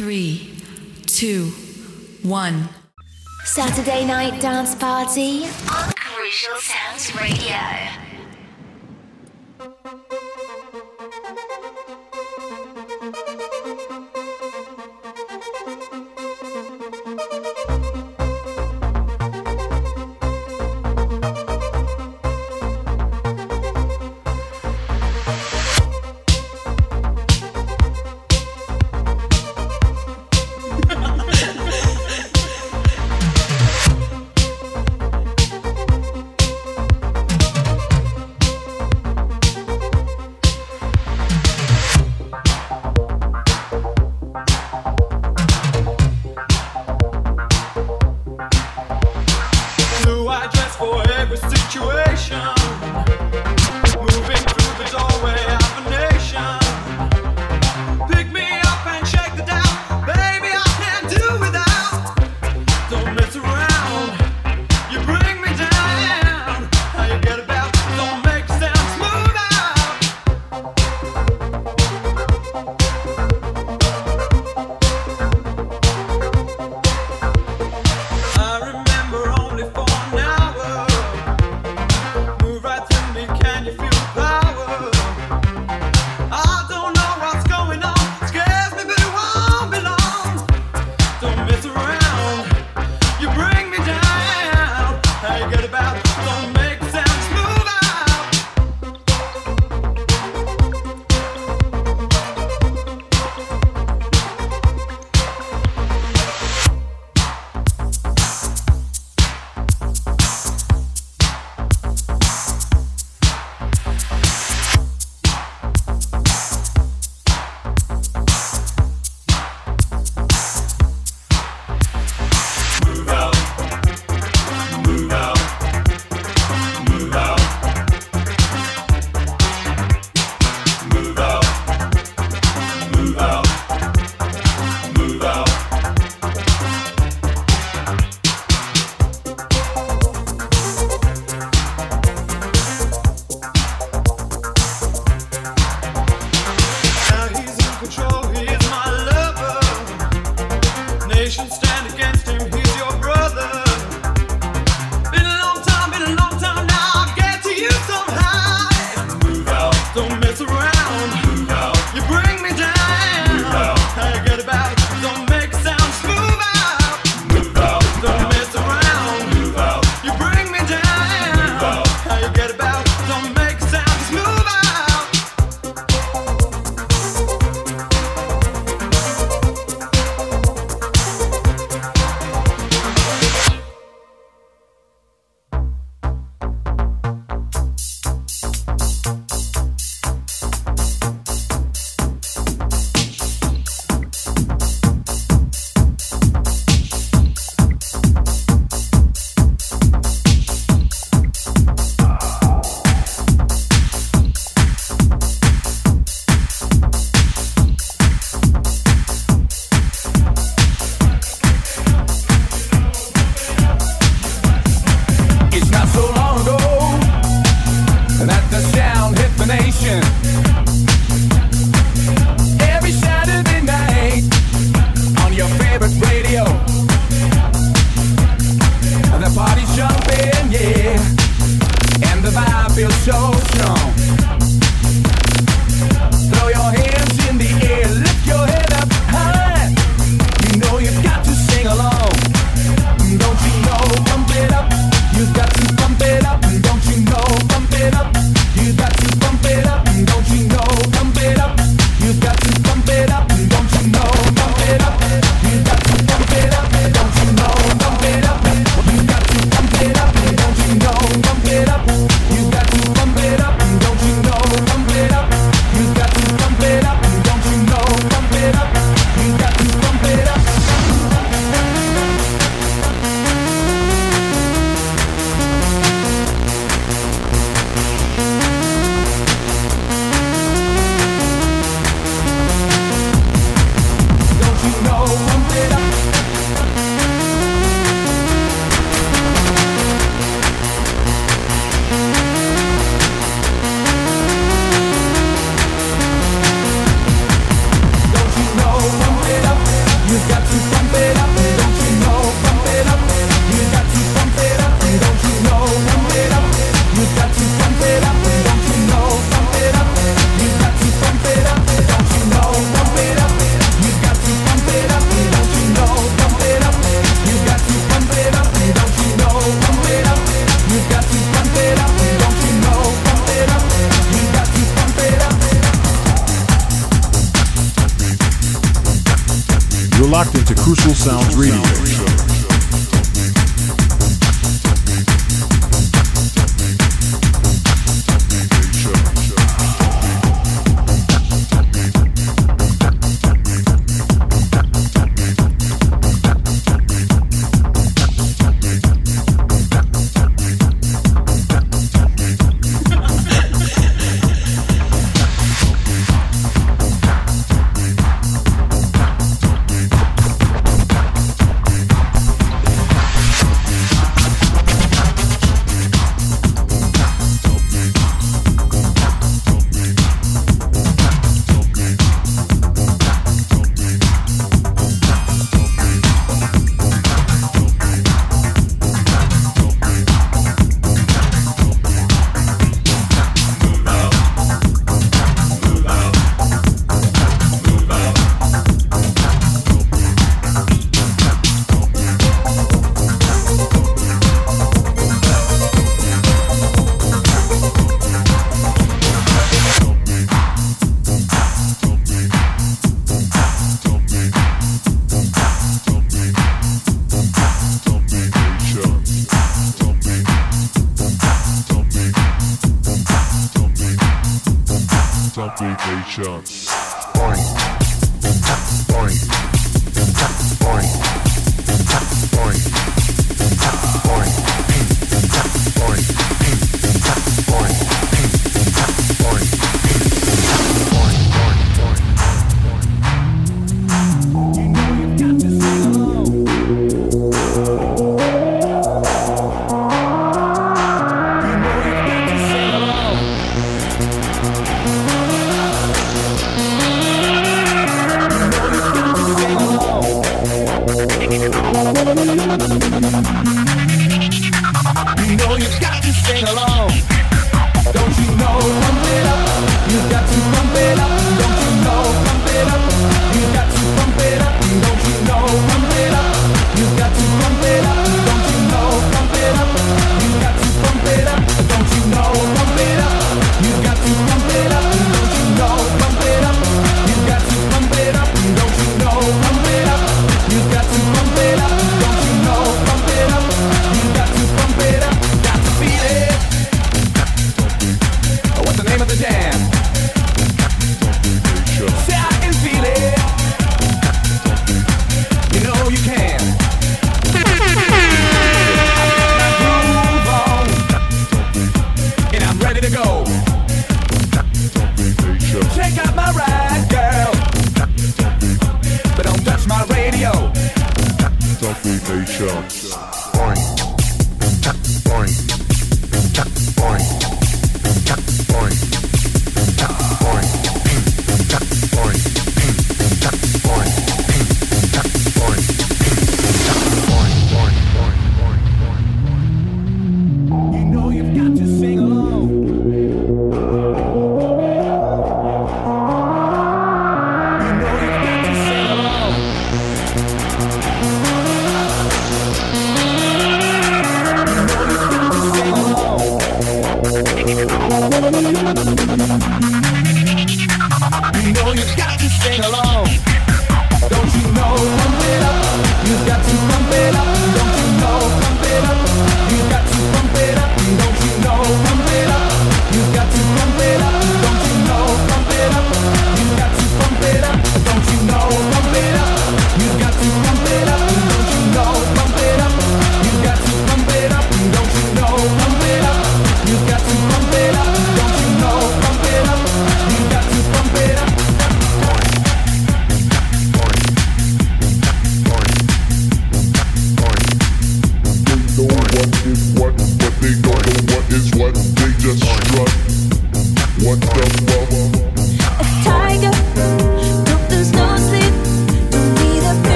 Three, two, one. Saturday night dance party on Crucial Sounds Radio.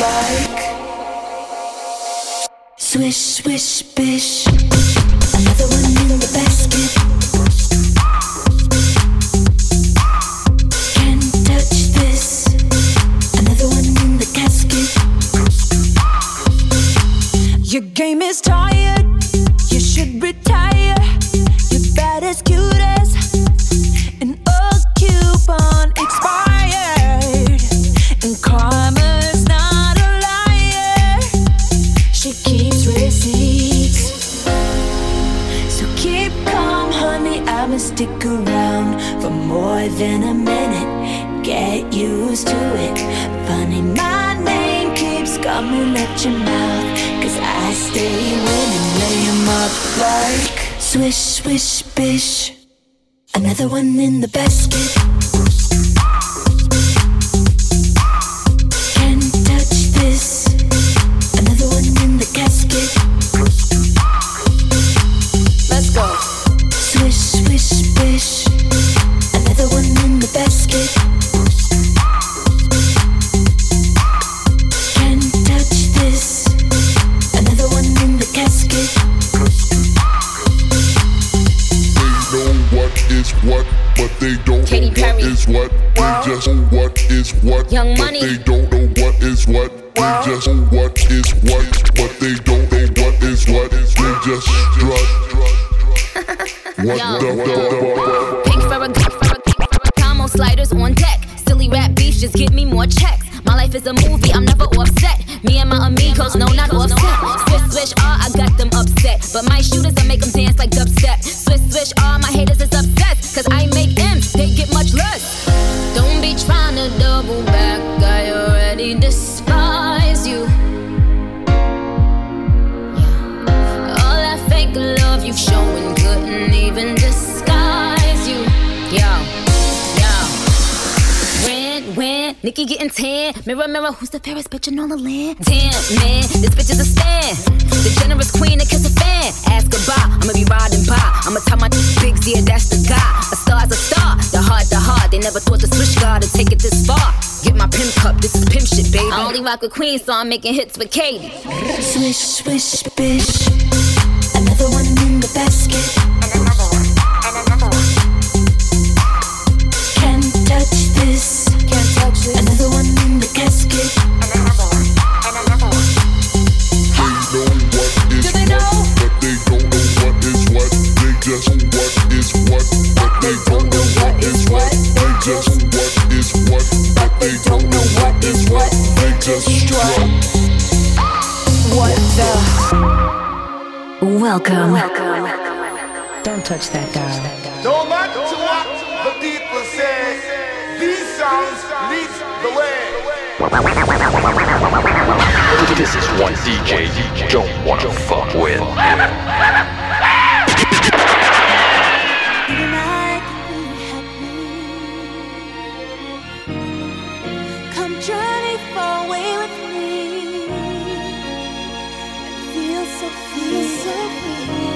like Swish, swish, bish. Another one in the basket. like a queen, so I'm making hits with Katie. Swish, swish, bish. touch that dial. No matter what the people say, these sounds lead the way. This is one DJ you don't wanna fuck with. so free.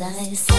As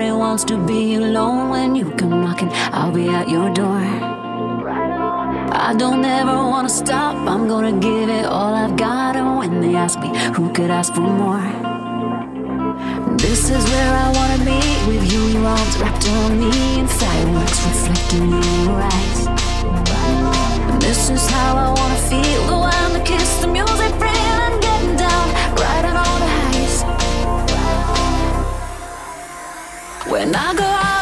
Nobody wants to be alone when you come knocking. I'll be at your door. I don't ever wanna stop. I'm gonna give it all I've got. And when they ask me, who could ask for more? This is where I wanna be with you. Your arms wrapped around me, and fireworks reflecting in your eyes. This is how I wanna feel. The wind, the kiss, the music. When I go out.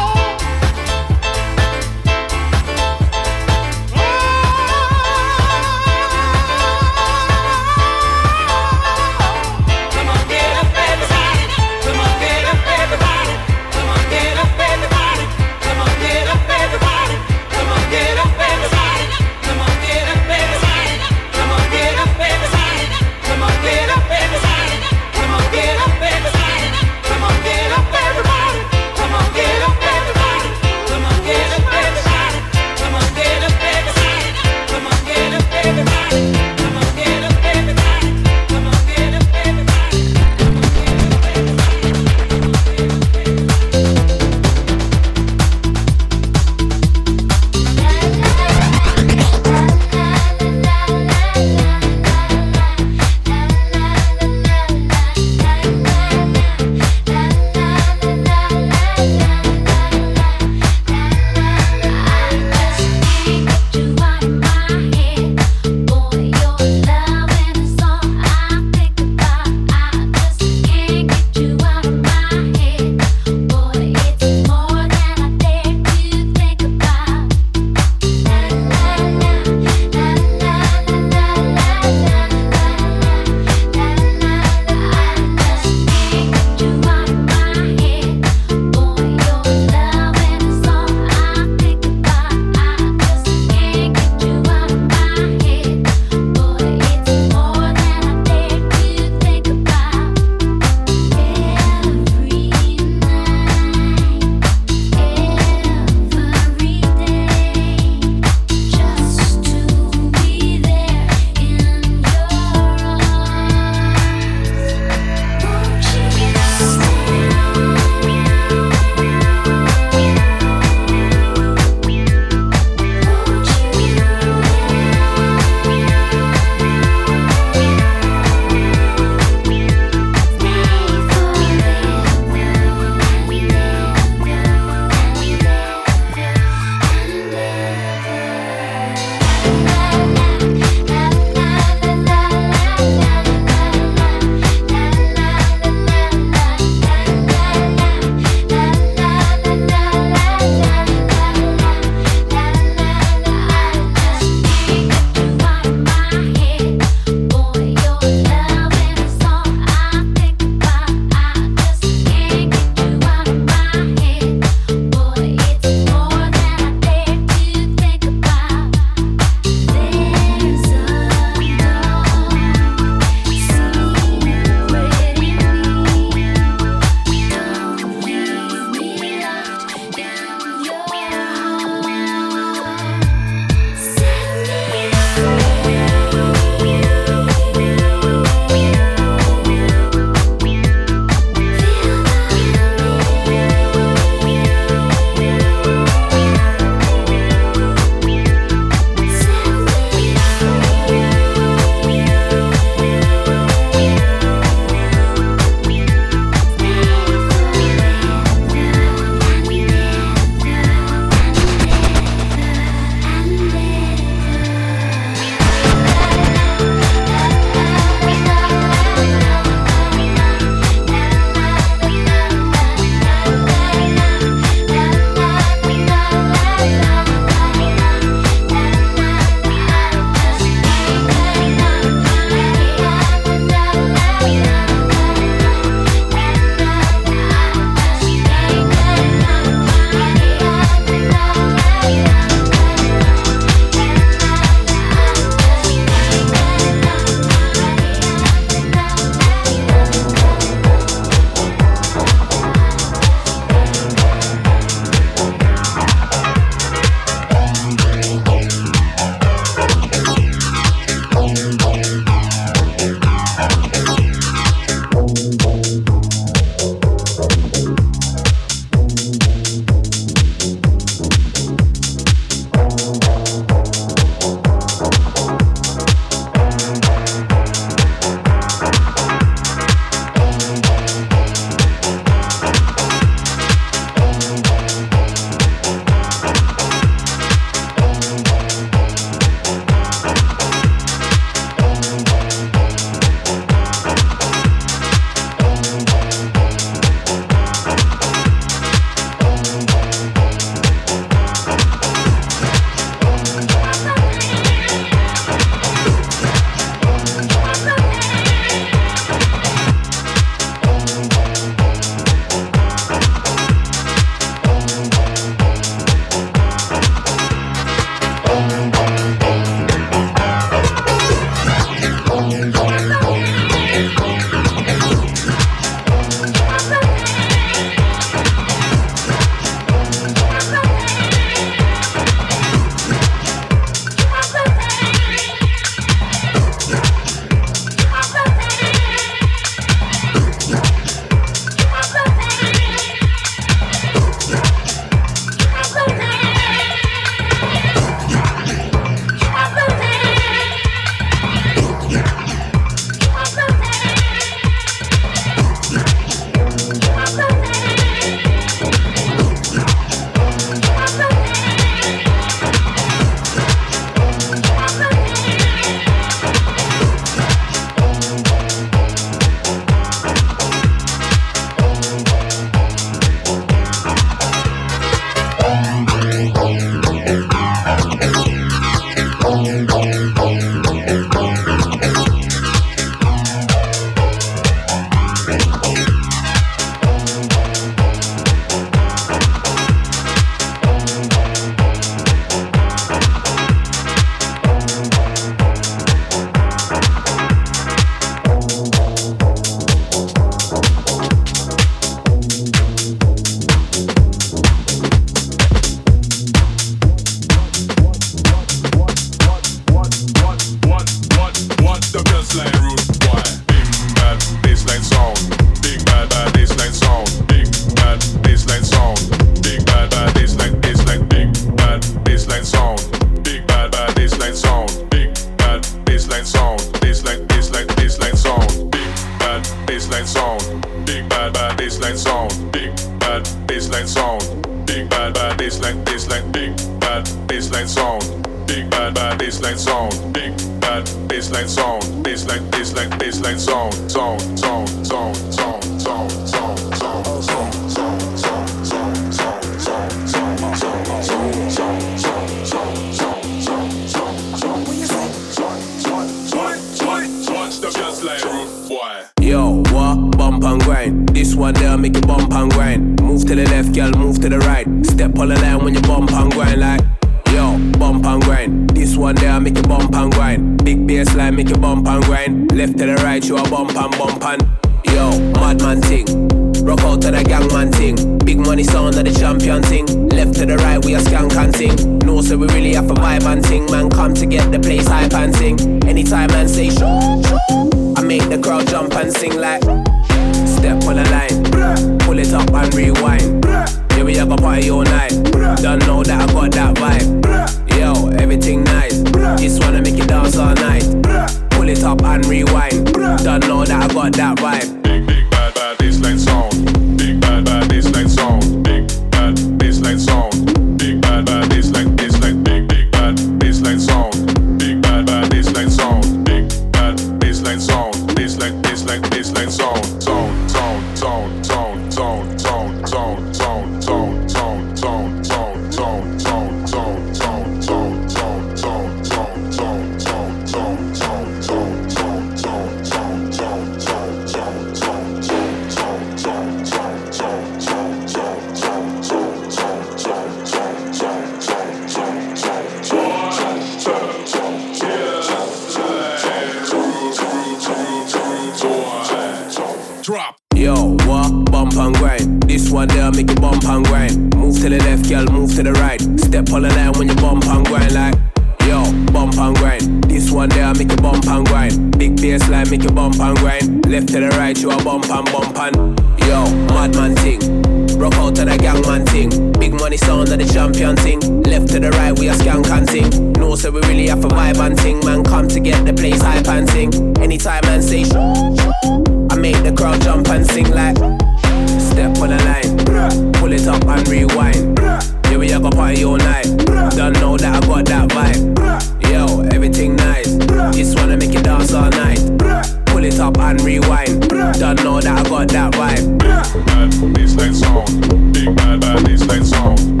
that song. Big bad baddies, that song.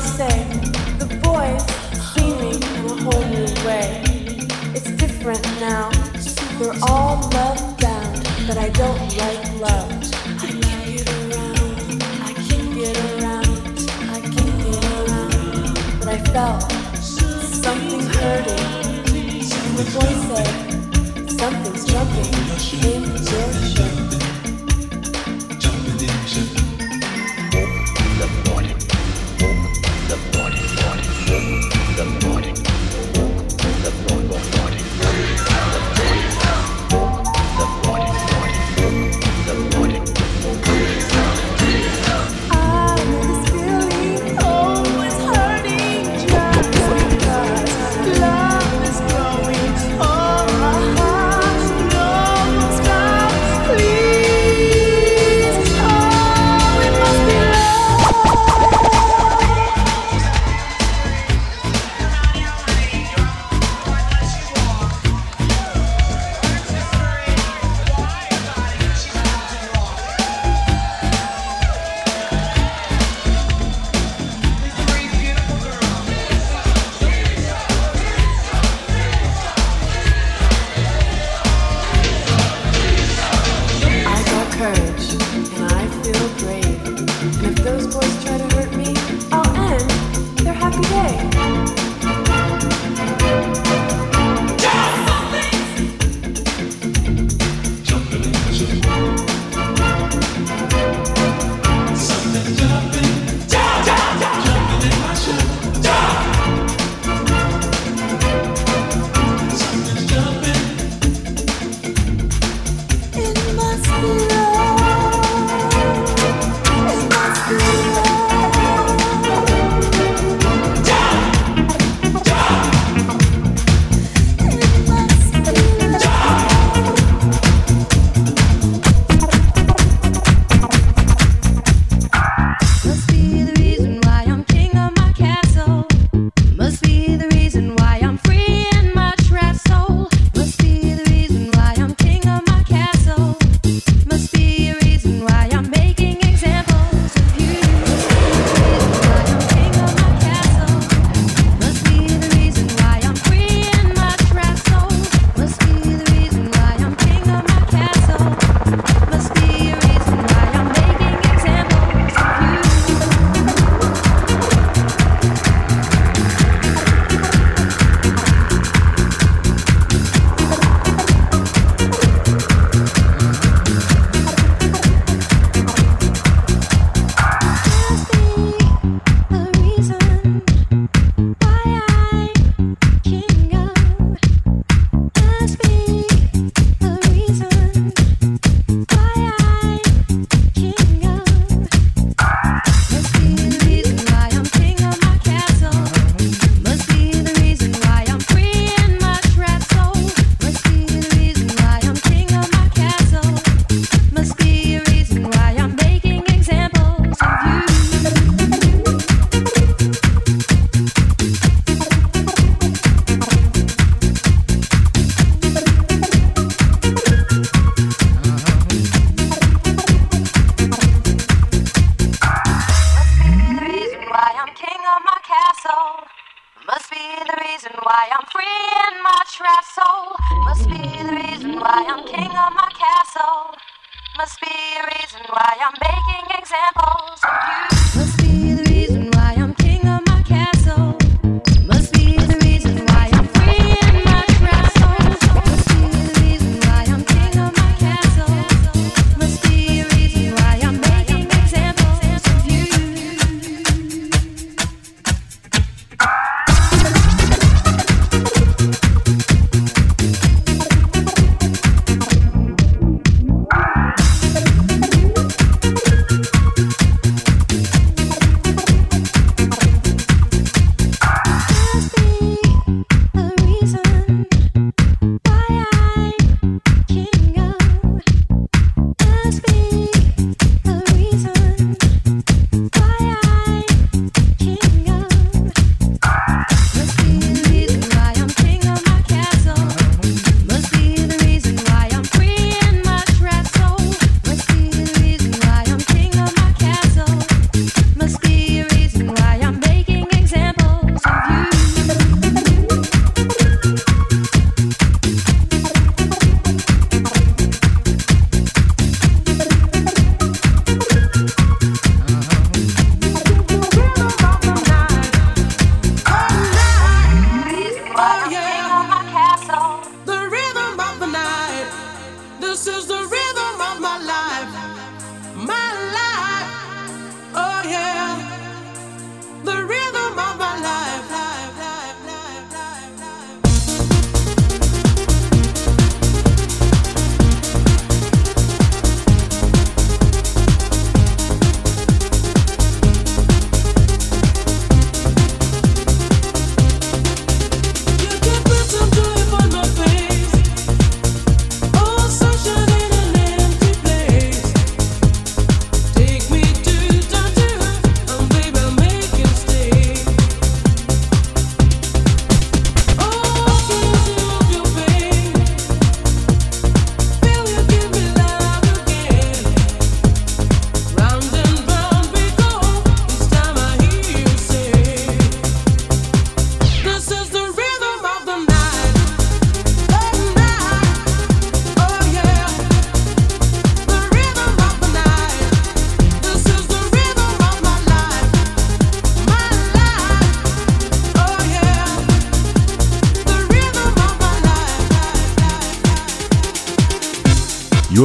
say, the boys see me in a whole new way. It's different now. We're all love bound, but I don't like love. I can't around. I can't around. I can't around. But I felt something hurting. The boy said, something's jumping.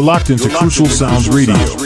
Locked into Crucial Sounds Radio.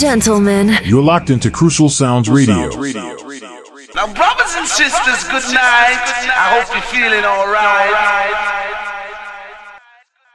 Gentlemen, You're locked into Crucial Sounds Radio. Now, brothers and sisters, good night. I hope you're feeling alright.